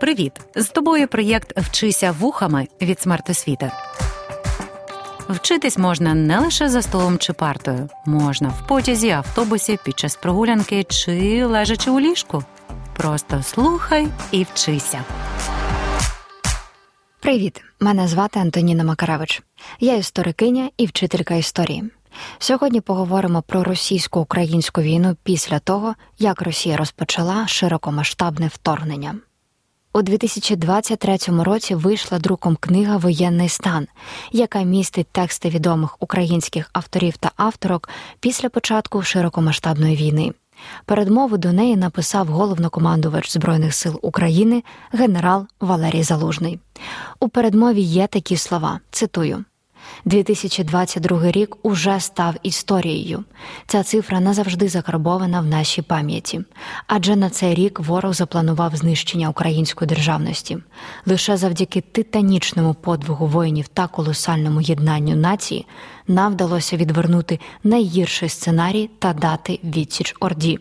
Привіт! З тобою проєкт Вчися вухами від смертосвіти. Вчитись можна не лише за столом чи партою, можна в потязі, автобусі, під час прогулянки чи лежачи у ліжку. Просто слухай і вчися. Привіт! Мене звати Антоніна Макаревич. Я історикиня і вчителька історії. Сьогодні поговоримо про російсько-українську війну після того, як Росія розпочала широкомасштабне вторгнення. У 2023 році вийшла друком книга Воєнний стан, яка містить тексти відомих українських авторів та авторок після початку широкомасштабної війни. Передмову до неї написав головнокомандувач Збройних сил України генерал Валерій Залужний. У передмові є такі слова: цитую. 2022 рік уже став історією. Ця цифра назавжди закарбована в нашій пам'яті, адже на цей рік ворог запланував знищення української державності. Лише завдяки титанічному подвигу воїнів та колосальному єднанню нації нам вдалося відвернути найгірший сценарій та дати відсіч Орді.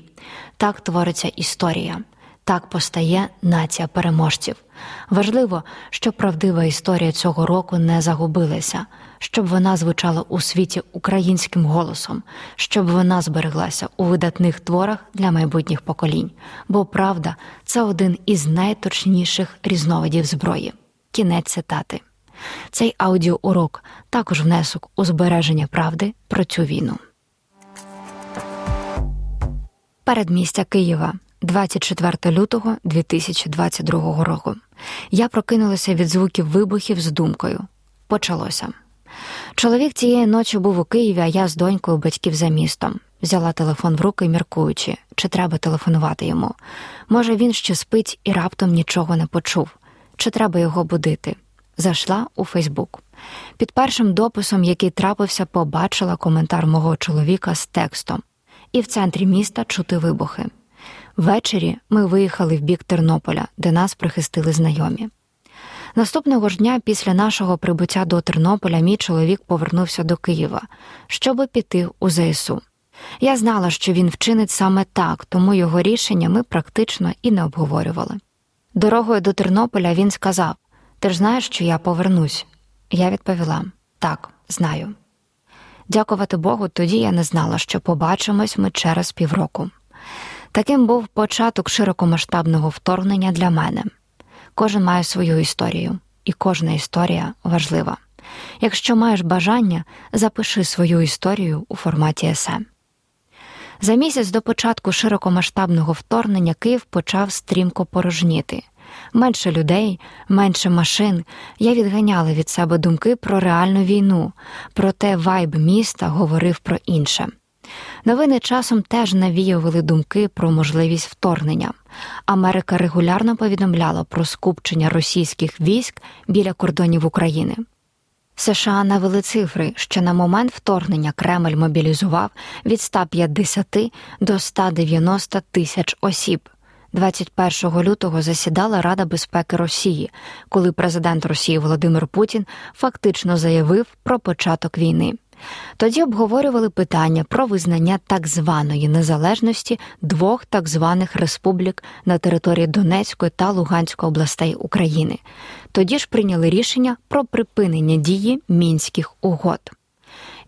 Так твориться історія. Так постає нація переможців. Важливо, щоб правдива історія цього року не загубилася, щоб вона звучала у світі українським голосом, щоб вона збереглася у видатних творах для майбутніх поколінь. Бо правда це один із найточніших різновидів зброї. Кінець цитати. Цей аудіоурок також внесок у збереження правди про цю війну. Передмістя Києва. 24 лютого 2022 року. Я прокинулася від звуків вибухів з думкою. Почалося. Чоловік цієї ночі був у Києві, а я з донькою батьків за містом. Взяла телефон в руки, міркуючи, чи треба телефонувати йому. Може, він ще спить і раптом нічого не почув, чи треба його будити. Зайшла у Фейсбук. Під першим дописом, який трапився, побачила коментар мого чоловіка з текстом. І в центрі міста чути вибухи. Ввечері ми виїхали в бік Тернополя, де нас прихистили знайомі. Наступного ж дня після нашого прибуття до Тернополя мій чоловік повернувся до Києва, щоб піти у ЗСУ. Я знала, що він вчинить саме так, тому його рішення ми практично і не обговорювали. Дорогою до Тернополя він сказав: Ти ж знаєш, що я повернусь? Я відповіла: Так, знаю. Дякувати Богу, тоді я не знала, що побачимось ми через півроку. Таким був початок широкомасштабного вторгнення для мене. Кожен має свою історію, і кожна історія важлива. Якщо маєш бажання, запиши свою історію у форматі есе. За місяць до початку широкомасштабного вторгнення Київ почав стрімко порожніти. Менше людей, менше машин. Я відганяла від себе думки про реальну війну, проте вайб міста говорив про інше. Новини часом теж навіювали думки про можливість вторгнення. Америка регулярно повідомляла про скупчення російських військ біля кордонів України. США навели цифри, що на момент вторгнення Кремль мобілізував від 150 до 190 тисяч осіб. 21 лютого засідала Рада безпеки Росії, коли президент Росії Володимир Путін фактично заявив про початок війни. Тоді обговорювали питання про визнання так званої незалежності двох так званих республік на території Донецької та Луганської областей України. Тоді ж прийняли рішення про припинення дії мінських угод.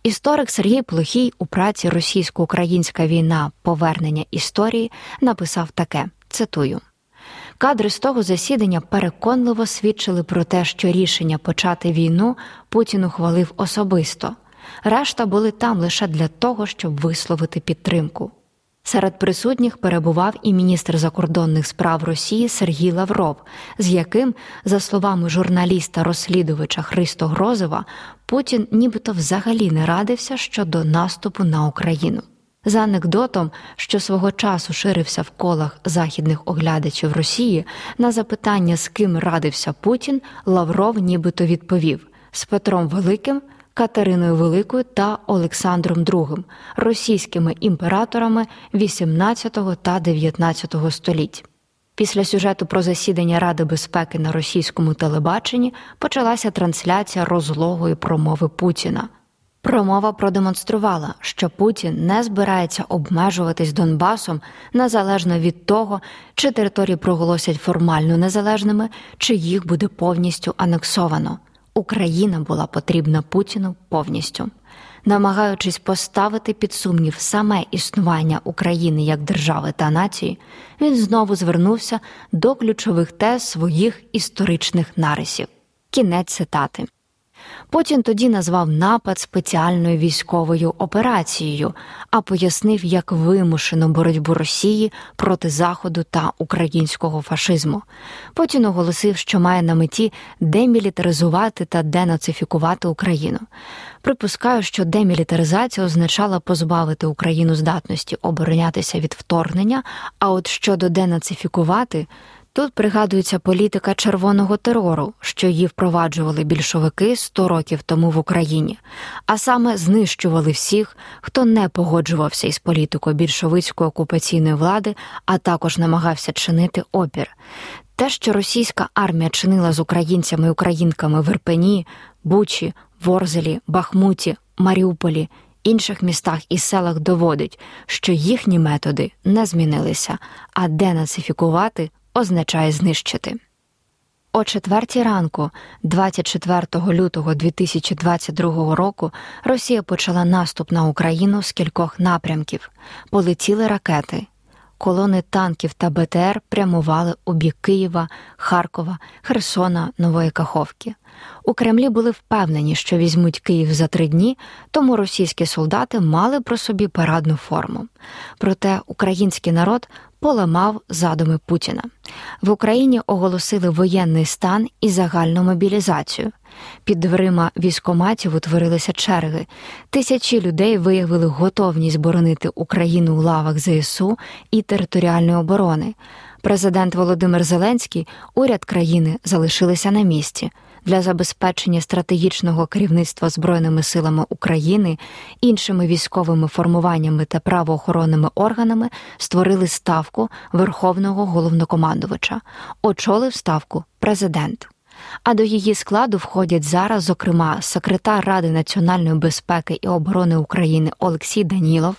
Історик Сергій Плохій у праці Російсько-Українська війна повернення історії написав таке: цитую. Кадри з того засідання переконливо свідчили про те, що рішення почати війну Путін ухвалив особисто решта були там лише для того, щоб висловити підтримку. Серед присутніх перебував і міністр закордонних справ Росії Сергій Лавров, з яким, за словами журналіста-розслідувача Христо Грозова, Путін нібито взагалі не радився щодо наступу на Україну. За анекдотом, що свого часу ширився в колах західних оглядачів Росії, на запитання, з ким радився Путін, Лавров нібито відповів з Петром Великим. Катериною Великою та Олександром II, російськими імператорами XVIII та XIX століть. Після сюжету про засідання Ради безпеки на російському телебаченні почалася трансляція розлогої промови Путіна. Промова продемонструвала, що Путін не збирається обмежуватись Донбасом незалежно від того, чи території проголосять формально незалежними, чи їх буде повністю анексовано. Україна була потрібна Путіну повністю, намагаючись поставити під сумнів саме існування України як держави та нації, він знову звернувся до ключових тез своїх історичних нарисів. Кінець цитати. Путін тоді назвав напад спеціальною військовою операцією, а пояснив як вимушену боротьбу Росії проти Заходу та українського фашизму. Путін оголосив, що має на меті демілітаризувати та денацифікувати Україну. Припускаю, що демілітаризація означала позбавити Україну здатності оборонятися від вторгнення, а от щодо денацифікувати. Тут пригадується політика червоного терору, що її впроваджували більшовики 100 років тому в Україні, а саме знищували всіх, хто не погоджувався із політикою більшовицької окупаційної влади, а також намагався чинити опір. Те, що російська армія чинила з українцями і українками в Ірпені, Бучі, Ворзелі, Бахмуті, Маріуполі. Інших містах і селах доводить, що їхні методи не змінилися, а денацифікувати означає знищити. О четвертій ранку, 24 лютого 2022 року, Росія почала наступ на Україну з кількох напрямків. Полетіли ракети. Колони танків та БТР прямували у бік Києва, Харкова, Херсона, Нової Каховки. У Кремлі були впевнені, що візьмуть Київ за три дні, тому російські солдати мали про собі парадну форму. Проте український народ поламав задуми Путіна. В Україні оголосили воєнний стан і загальну мобілізацію. Під дверима військоматів утворилися черги. Тисячі людей виявили готовність боронити Україну у лавах ЗСУ і територіальної оборони. Президент Володимир Зеленський, уряд країни залишилися на місці для забезпечення стратегічного керівництва Збройними силами України, іншими військовими формуваннями та правоохоронними органами створили ставку Верховного головнокомандувача, очолив ставку президент. А до її складу входять зараз, зокрема, секретар Ради національної безпеки і оборони України Олексій Данілов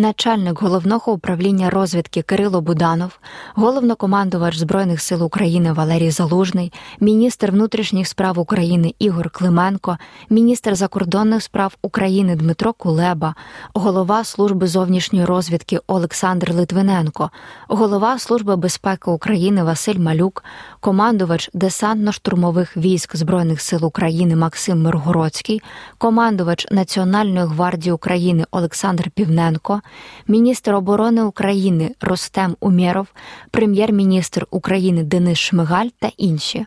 начальник головного управління розвідки Кирило Буданов, головнокомандувач Збройних сил України Валерій Залужний, міністр внутрішніх справ України Ігор Клименко, міністр закордонних справ України Дмитро Кулеба, голова служби зовнішньої розвідки Олександр Литвиненко, голова Служби безпеки України Василь Малюк, командувач десантно-штурмових військ Збройних сил України Максим Миргородський, командувач Національної гвардії України Олександр Півненко міністр оборони України Ростем Умєров, прем'єр-міністр України Денис Шмигаль та інші.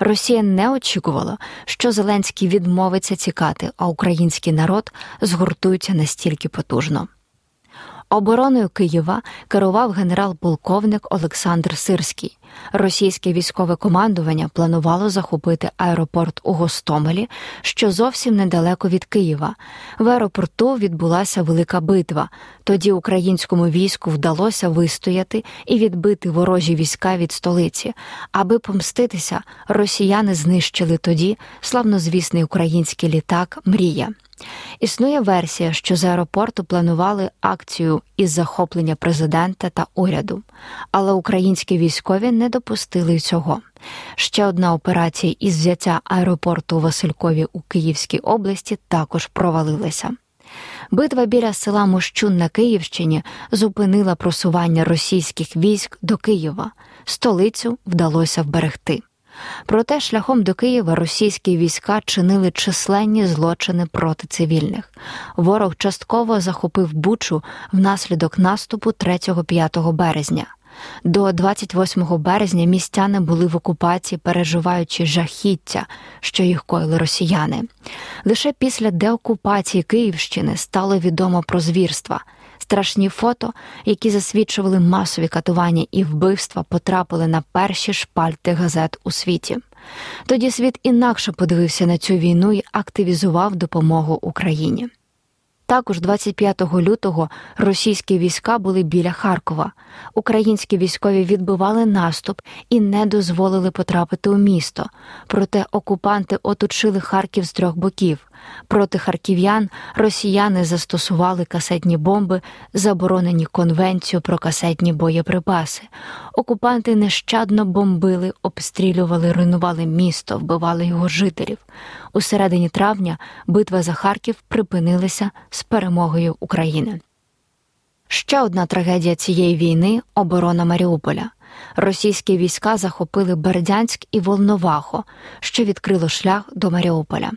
Росія не очікувала, що Зеленський відмовиться цікати, а український народ згуртується настільки потужно. Обороною Києва керував генерал-полковник Олександр Сирський. Російське військове командування планувало захопити аеропорт у Гостомелі, що зовсім недалеко від Києва. В аеропорту відбулася велика битва. Тоді українському війську вдалося вистояти і відбити ворожі війська від столиці. Аби помститися, росіяни знищили тоді славнозвісний український літак Мрія. Існує версія, що з аеропорту планували акцію із захоплення президента та уряду, але українські військові не допустили цього. Ще одна операція із взяття аеропорту Василькові у Київській області також провалилася. Битва біля села Мощун на Київщині зупинила просування російських військ до Києва. Столицю вдалося вберегти. Проте шляхом до Києва російські війська чинили численні злочини проти цивільних. Ворог частково захопив Бучу внаслідок наступу 3-5 березня. До 28 березня містяни були в окупації, переживаючи жахіття, що їх коїли росіяни. Лише після деокупації Київщини стало відомо про звірства. Страшні фото, які засвідчували масові катування і вбивства, потрапили на перші шпальти газет у світі. Тоді світ інакше подивився на цю війну і активізував допомогу Україні. Також 25 лютого російські війська були біля Харкова. Українські військові відбивали наступ і не дозволили потрапити у місто. Проте окупанти оточили Харків з трьох боків. Проти харків'ян росіяни застосували касетні бомби, заборонені Конвенцією про касетні боєприпаси. Окупанти нещадно бомбили, обстрілювали, руйнували місто, вбивали його жителів. У середині травня битва за Харків припинилася з перемогою України. Ще одна трагедія цієї війни оборона Маріуполя. Російські війська захопили Бердянськ і Волновахо, що відкрило шлях до Маріуполя.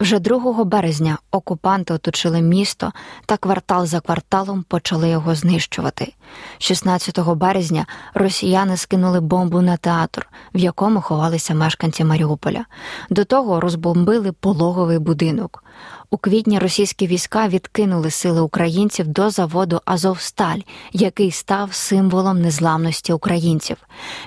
Вже 2 березня окупанти оточили місто та квартал за кварталом почали його знищувати. 16 березня росіяни скинули бомбу на театр, в якому ховалися мешканці Маріуполя. До того розбомбили пологовий будинок. У квітні російські війська відкинули сили українців до заводу Азовсталь, який став символом незламності українців.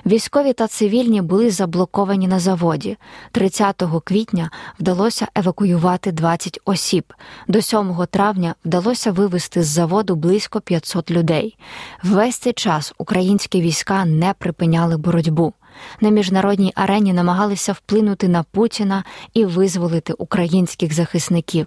Військові та цивільні були заблоковані на заводі. 30 квітня вдалося евакуювати 20 осіб. До 7 травня вдалося вивезти з заводу близько 500 людей. Весь цей час українські війська не припиняли боротьбу на міжнародній арені намагалися вплинути на Путіна і визволити українських захисників.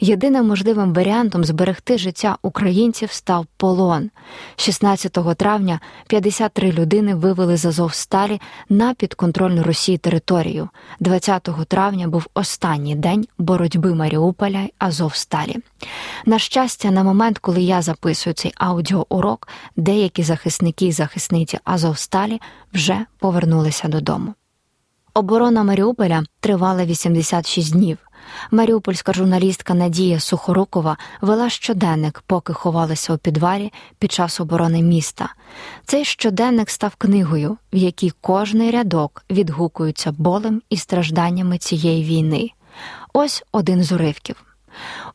Єдиним можливим варіантом зберегти життя українців став полон. 16 травня 53 людини вивели з Азовсталі на підконтрольну Росії територію. 20 травня був останній день боротьби Маріуполя й Азовсталі. На щастя, на момент, коли я записую цей аудіоурок, деякі захисники і захисниці Азовсталі вже повернулися додому. Оборона Маріуполя тривала 86 днів. Маріупольська журналістка Надія Сухорукова вела щоденник, поки ховалася у підвалі під час оборони міста. Цей щоденник став книгою, в якій кожний рядок відгукується болем і стражданнями цієї війни. Ось один з уривків.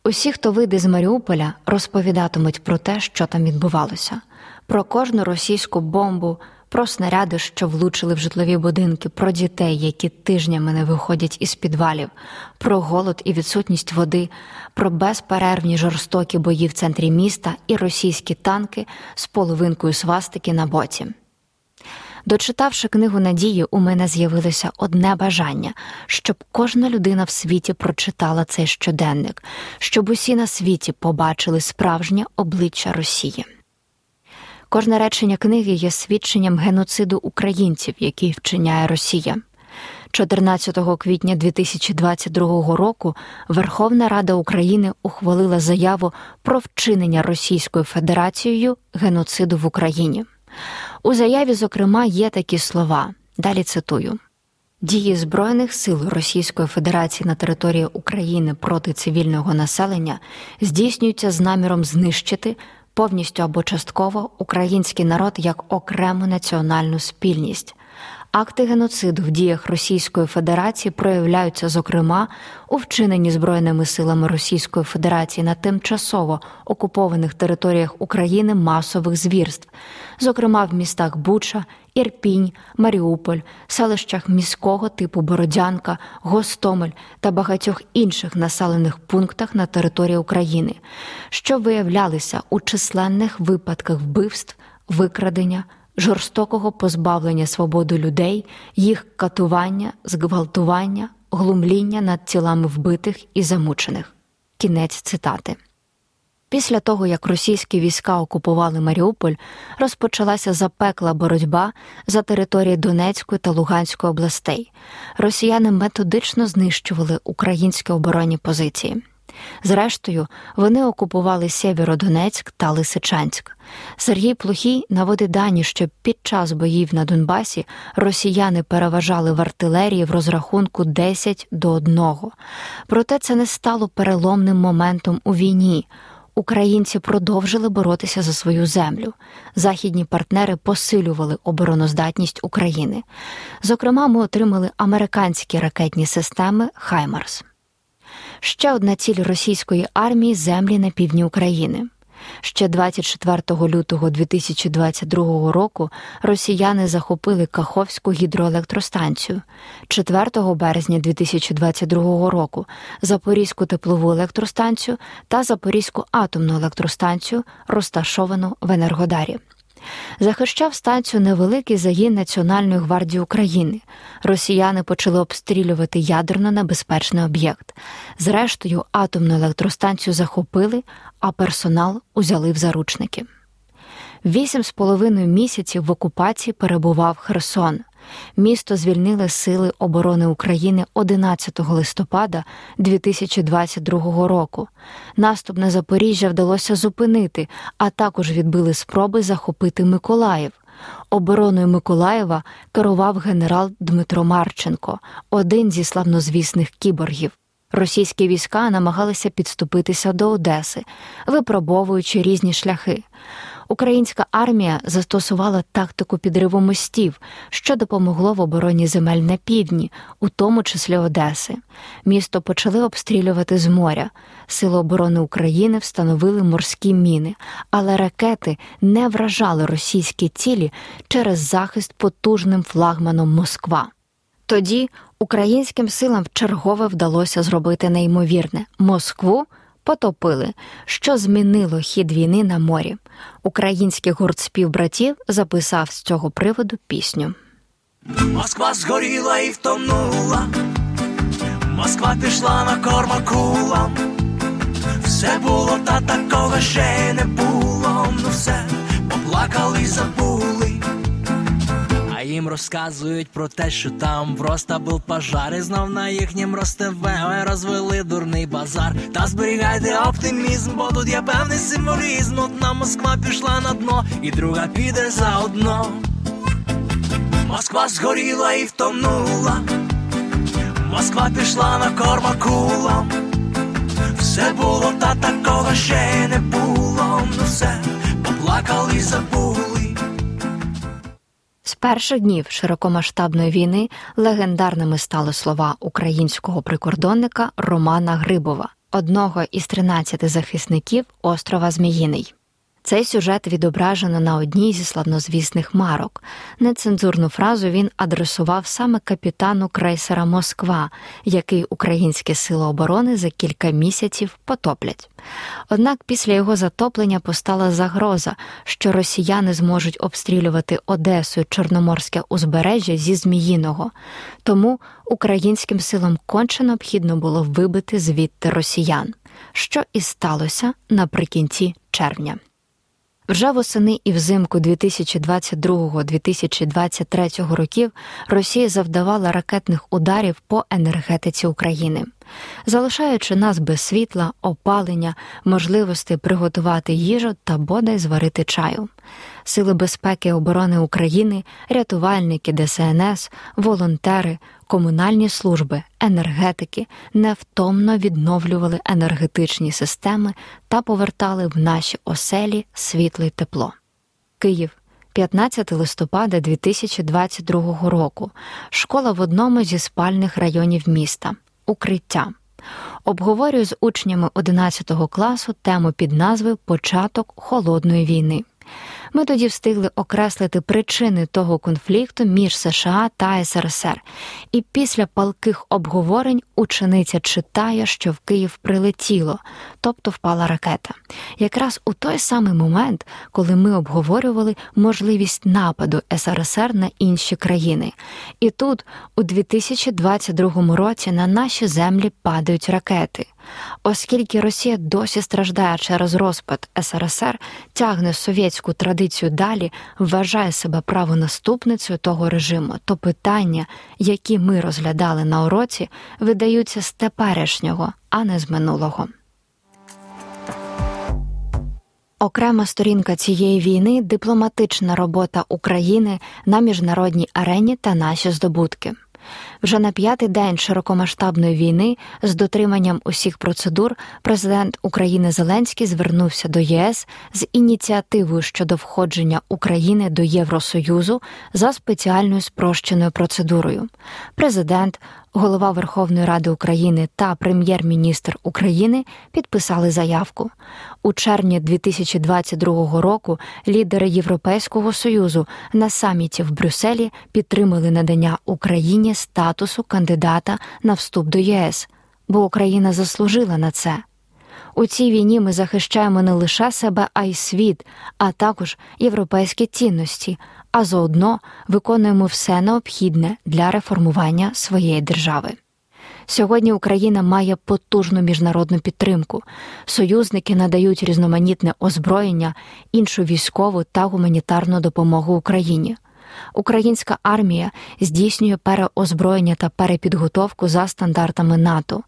Усі, хто вийде з Маріуполя, розповідатимуть про те, що там відбувалося, про кожну російську бомбу про снаряди, що влучили в житлові будинки, про дітей, які тижнями не виходять із підвалів, про голод і відсутність води, про безперервні жорстокі бої в центрі міста і російські танки з половинкою свастики на боці. Дочитавши книгу Надії, у мене з'явилося одне бажання, щоб кожна людина в світі прочитала цей щоденник, щоб усі на світі побачили справжнє обличчя Росії. Кожне речення книги є свідченням геноциду українців, який вчиняє Росія. 14 квітня 2022 року Верховна Рада України ухвалила заяву про вчинення Російською Федерацією геноциду в Україні. У заяві, зокрема, є такі слова. Далі цитую. Дії Збройних сил Російської Федерації на території України проти цивільного населення здійснюються з наміром знищити повністю або частково український народ як окрему національну спільність. Акти геноциду в діях Російської Федерації проявляються, зокрема, у вчиненні Збройними силами Російської Федерації на тимчасово окупованих територіях України масових звірств, зокрема в містах Буча, Ірпінь, Маріуполь, селищах міського типу Бородянка, Гостомель та багатьох інших населених пунктах на території України, що виявлялися у численних випадках вбивств, викрадення жорстокого позбавлення свободи людей, їх катування, зґвалтування, глумління над тілами вбитих і замучених. Кінець цитати. Після того, як російські війська окупували Маріуполь, розпочалася запекла боротьба за території Донецької та Луганської областей. Росіяни методично знищували українські оборонні позиції. Зрештою, вони окупували Сєвєродонецьк та Лисичанськ. Сергій Плохій наводить дані, що під час боїв на Донбасі росіяни переважали в артилерії в розрахунку 10 до 1. Проте це не стало переломним моментом у війні. Українці продовжили боротися за свою землю. Західні партнери посилювали обороноздатність України. Зокрема, ми отримали американські ракетні системи Хаймарс ще одна ціль російської армії землі на півдні України. Ще 24 лютого 2022 року росіяни захопили Каховську гідроелектростанцію, 4 березня 2022 року Запорізьку теплову електростанцію та Запорізьку атомну електростанцію, розташовану в Енергодарі. Захищав станцію невеликий загін Національної гвардії України. Росіяни почали обстрілювати ядерно небезпечний об'єкт. Зрештою, атомну електростанцію захопили, а персонал узяли в заручники. Вісім з половиною місяців в окупації перебував Херсон. Місто звільнили Сили оборони України 11 листопада 2022 року. Наступ на Запоріжжя вдалося зупинити, а також відбили спроби захопити Миколаїв. Обороною Миколаєва керував генерал Дмитро Марченко, один зі славнозвісних кіборгів. Російські війська намагалися підступитися до Одеси, випробовуючи різні шляхи. Українська армія застосувала тактику підриву мостів, що допомогло в обороні земель на півдні, у тому числі Одеси. Місто почали обстрілювати з моря. Сили оборони України встановили морські міни, але ракети не вражали російські цілі через захист потужним флагманом Москва. Тоді українським силам вчергове вдалося зробити неймовірне Москву потопили, що змінило хід війни на морі. Український гурт співбратів записав з цього приводу пісню. Москва згоріла і втонула, Москва пішла на кормакулам. Все було, та такого ще не було. Ну все поплакали, забули їм розказують про те, що там просто був пожар, і знов на їхнім ростеве розвели дурний базар. Та зберігайте оптимізм, бо тут є певний символізм. Одна Москва пішла на дно, і друга піде заодно. Москва згоріла і втонула, Москва пішла на кормакулам. Все було, та такого ще не було. Ну все поплакали, забули. З перших днів широкомасштабної війни легендарними стали слова українського прикордонника Романа Грибова, одного із 13 захисників острова Зміїний. Цей сюжет відображено на одній зі славнозвісних марок. Нецензурну фразу він адресував саме капітану крейсера Москва, який українські сили оборони за кілька місяців потоплять. Однак після його затоплення постала загроза, що росіяни зможуть обстрілювати Одесу і Чорноморське узбережжя зі Зміїного. Тому українським силам конче необхідно було вибити звідти росіян, що і сталося наприкінці червня. Вже восени і взимку 2022-2023 років Росія завдавала ракетних ударів по енергетиці України, залишаючи нас без світла, опалення, можливості приготувати їжу та бодай зварити чаю. Сили безпеки і оборони України, рятувальники ДСНС, волонтери, комунальні служби, енергетики невтомно відновлювали енергетичні системи та повертали в наші оселі світло й тепло. Київ. 15 листопада 2022 року. Школа в одному зі спальних районів міста. Укриття. Обговорюю з учнями 11 класу тему під назвою Початок холодної війни. Ми тоді встигли окреслити причини того конфлікту між США та СРСР, і після палких обговорень учениця читає, що в Київ прилетіло, тобто впала ракета. Якраз у той самий момент, коли ми обговорювали можливість нападу СРСР на інші країни. І тут, у 2022 році, на наші землі падають ракети. Оскільки Росія досі страждає через розпад СРСР, тягне совєтську традицію далі, вважає себе правонаступницею того режиму, то питання, які ми розглядали на уроці, видаються з теперішнього, а не з минулого. Окрема сторінка цієї війни дипломатична робота України на міжнародній арені та наші здобутки. Вже на п'ятий день широкомасштабної війни з дотриманням усіх процедур президент України Зеленський звернувся до ЄС з ініціативою щодо входження України до Євросоюзу за спеціальною спрощеною процедурою. Президент голова Верховної Ради України та прем'єр-міністр України підписали заявку. У червні 2022 року лідери Європейського союзу на саміті в Брюсселі підтримали надання Україні статусу кандидата на вступ до ЄС, бо Україна заслужила на це. У цій війні ми захищаємо не лише себе, а й світ, а також європейські цінності, а заодно виконуємо все необхідне для реформування своєї держави. Сьогодні Україна має потужну міжнародну підтримку. Союзники надають різноманітне озброєння, іншу військову та гуманітарну допомогу Україні. Українська армія здійснює переозброєння та перепідготовку за стандартами НАТО,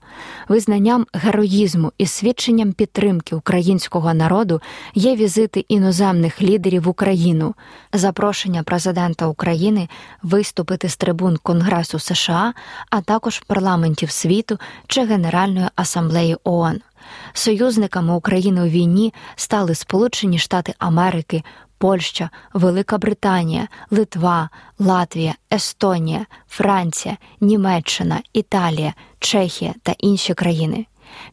визнанням героїзму і свідченням підтримки українського народу є візити іноземних лідерів в Україну, запрошення президента України виступити з трибун Конгресу США, а також парламентів світу чи Генеральної асамблеї ООН. Союзниками України у війні стали Сполучені Штати Америки, Польща, Велика Британія, Литва, Латвія, Естонія, Франція, Німеччина, Італія, Чехія та інші країни.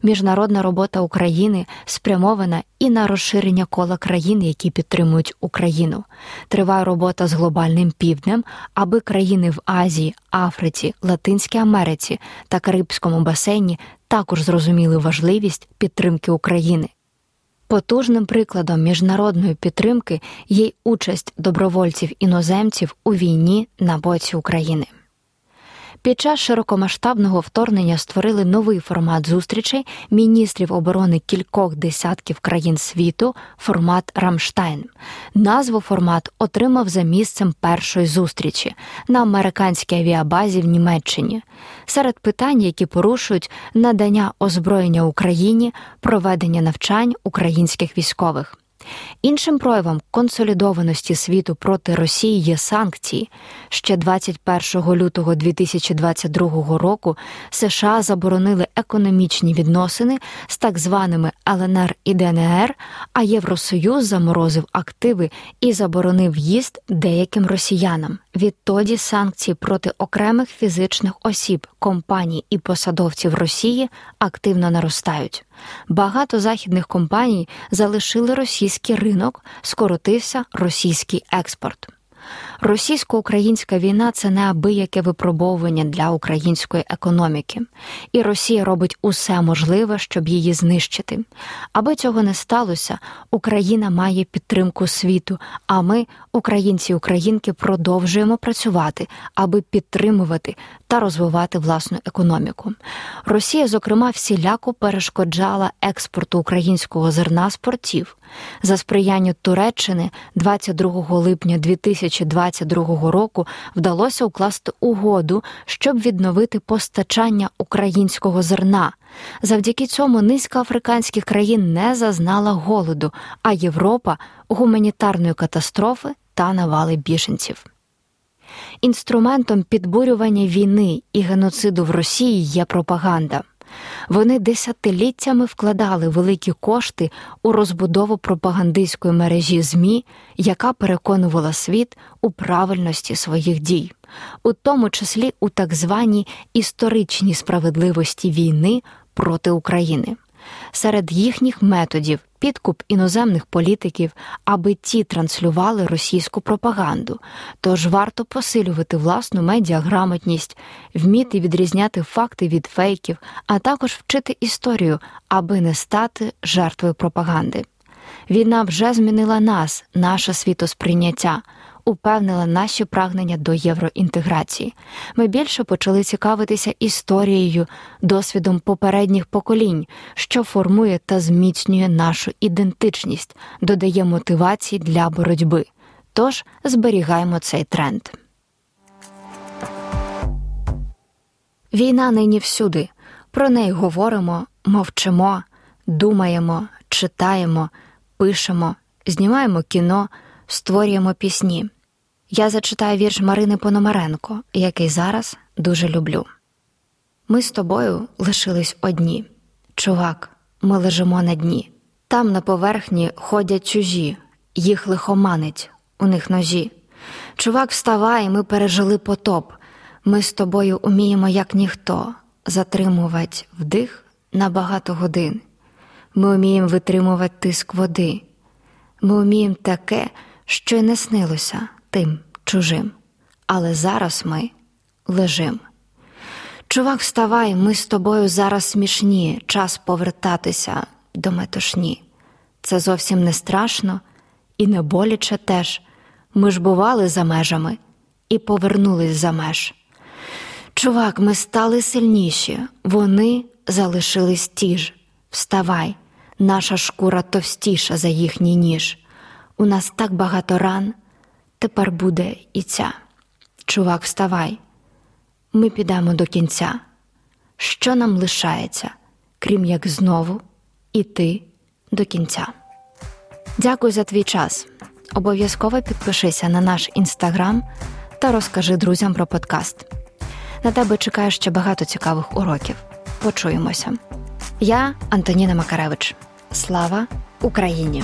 Міжнародна робота України спрямована і на розширення кола країн, які підтримують Україну. Триває робота з глобальним півднем, аби країни в Азії, Африці, Латинській Америці та Карибському басейні також зрозуміли важливість підтримки України. Потужним прикладом міжнародної підтримки є й участь добровольців іноземців у війні на боці України. Під час широкомасштабного вторгнення створили новий формат зустрічей міністрів оборони кількох десятків країн світу, формат Рамштайн. Назву формат отримав за місцем першої зустрічі на американській авіабазі в Німеччині. Серед питань, які порушують надання озброєння Україні, проведення навчань українських військових. Іншим проявом консолідованості світу проти Росії є санкції. Ще 21 лютого 2022 року США заборонили економічні відносини з так званими ЛНР і ДНР, а Євросоюз заморозив активи і заборонив в'їзд деяким росіянам. Відтоді санкції проти окремих фізичних осіб, компаній і посадовців Росії активно наростають. Багато західних компаній залишили російський ринок, скоротився російський експорт. Російсько-українська війна це неабияке випробовування для української економіки, і Росія робить усе можливе, щоб її знищити. Аби цього не сталося, Україна має підтримку світу. А ми, українці українки, продовжуємо працювати, аби підтримувати та розвивати власну економіку. Росія, зокрема, всіляко перешкоджала експорту українського зерна з портів. За сприяння Туреччини 22 липня 2022 року вдалося укласти угоду, щоб відновити постачання українського зерна. Завдяки цьому низка африканських країн не зазнала голоду, а Європа гуманітарної катастрофи та навали біженців. Інструментом підбурювання війни і геноциду в Росії є пропаганда. Вони десятиліттями вкладали великі кошти у розбудову пропагандистської мережі ЗМІ, яка переконувала світ у правильності своїх дій, у тому числі у так званій історичній справедливості війни проти України. Серед їхніх методів підкуп іноземних політиків, аби ті транслювали російську пропаганду. Тож варто посилювати власну медіаграмотність, вміти відрізняти факти від фейків, а також вчити історію, аби не стати жертвою пропаганди. Війна вже змінила нас, наше світосприйняття упевнила наші прагнення до євроінтеграції. Ми більше почали цікавитися історією, досвідом попередніх поколінь, що формує та зміцнює нашу ідентичність, додає мотивації для боротьби. Тож зберігаємо цей тренд. Війна нині всюди. Про неї говоримо, мовчимо, думаємо, читаємо, пишемо, знімаємо кіно, створюємо пісні. Я зачитаю вірш Марини Пономаренко, який зараз дуже люблю. Ми з тобою лишились одні. Чувак, ми лежимо на дні. Там на поверхні ходять чужі, їх лихоманить, у них ножі. Чувак, вставай, ми пережили потоп. Ми з тобою уміємо, як ніхто, затримувати вдих на багато годин. Ми вміємо витримувати тиск води. Ми вміємо таке, що й не снилося тим чужим. Але зараз ми лежим. Чувак, вставай, ми з тобою зараз смішні, час повертатися. до метушні. Це зовсім не страшно і не боляче теж. Ми ж бували за межами і повернулись за меж. Чувак, ми стали сильніші, вони залишились ті ж. Вставай, наша шкура товстіша за їхній ніж. У нас так багато ран, тепер буде і ця. Чувак, вставай, ми підемо до кінця. Що нам лишається, крім як знову іти до кінця? Дякую за твій час. Обов'язково підпишися на наш інстаграм та розкажи друзям про подкаст. На тебе чекає ще багато цікавих уроків. Почуємося. Я Антоніна Макаревич. Слава Україні!